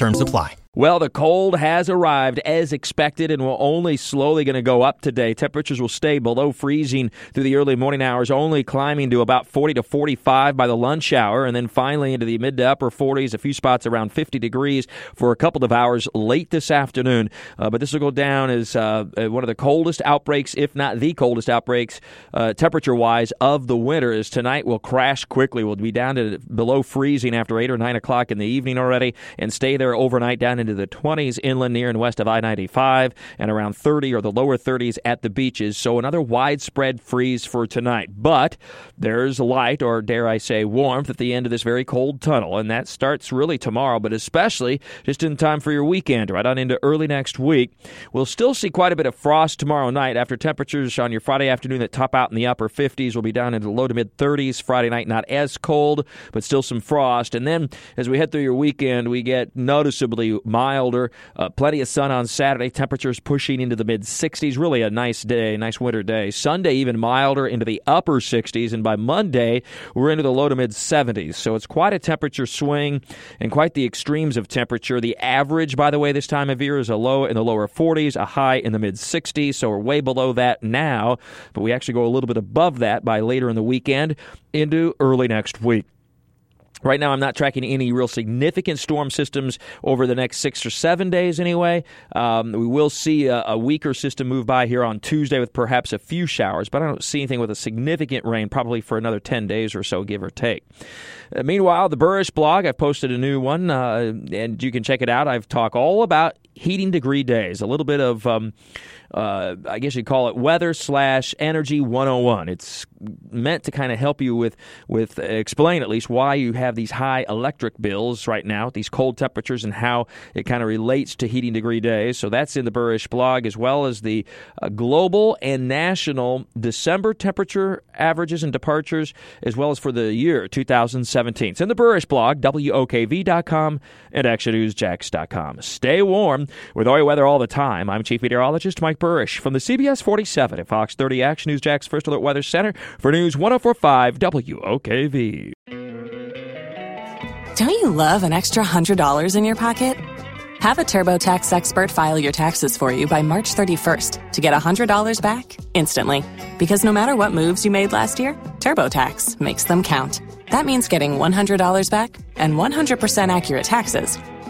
Terms apply. Well, the cold has arrived as expected and will only slowly going to go up today. Temperatures will stay below freezing through the early morning hours, only climbing to about 40 to 45 by the lunch hour, and then finally into the mid to upper 40s, a few spots around 50 degrees for a couple of hours late this afternoon. Uh, but this will go down as uh, one of the coldest outbreaks, if not the coldest outbreaks, uh, temperature wise, of the winter. As tonight will crash quickly. We'll be down to below freezing after 8 or 9 o'clock in the evening already and stay there overnight down into the 20s inland near and west of I 95 and around 30 or the lower 30s at the beaches. So another widespread freeze for tonight. But there's light, or dare I say, warmth at the end of this very cold tunnel. And that starts really tomorrow, but especially just in time for your weekend, right on into early next week. We'll still see quite a bit of frost tomorrow night after temperatures on your Friday afternoon that top out in the upper 50s will be down into the low to mid 30s. Friday night, not as cold, but still some frost. And then as we head through your weekend, we get noticeably milder. Uh, plenty of sun on Saturday. Temperatures pushing into the mid 60s. Really a nice day, nice winter day. Sunday even milder into the upper 60s, and by Monday we're into the low to mid 70s. So it's quite a temperature swing and quite the extremes of temperature. The average, by the way, this time of year is a low in the lower 40s, a high in the mid 60s. So we're way below that now, but we actually go a little bit above that by later in the weekend into early next week. Right now, I'm not tracking any real significant storm systems over the next six or seven days, anyway. Um, we will see a, a, weaker system move by here on Tuesday with perhaps a few showers, but I don't see anything with a significant rain probably for another 10 days or so, give or take. Uh, meanwhile, the Buresh blog, I've posted a new one, uh, and you can check it out. I've talked all about heating degree days, a little bit of. Um, uh, I guess you'd call it weather slash energy 101. It's meant to kind of help you with with explain at least why you have these high electric bills right now, these cold temperatures, and how it kind of relates to heating degree days. So that's in the Buresh blog, as well as the uh, global and national December temperature averages and departures, as well as for the year 2017. It's in the Buresh blog, WOKV.com and ActionNewsJax.com. Stay warm with all your weather all the time. I'm Chief Meteorologist Mike Buresh from the CBS 47 at Fox 30 Action News Jax First Alert Weather Center for News 1045 WOKV. Don't you love an extra $100 in your pocket? Have a TurboTax expert file your taxes for you by March 31st to get $100 back instantly. Because no matter what moves you made last year, TurboTax makes them count. That means getting $100 back and 100% accurate taxes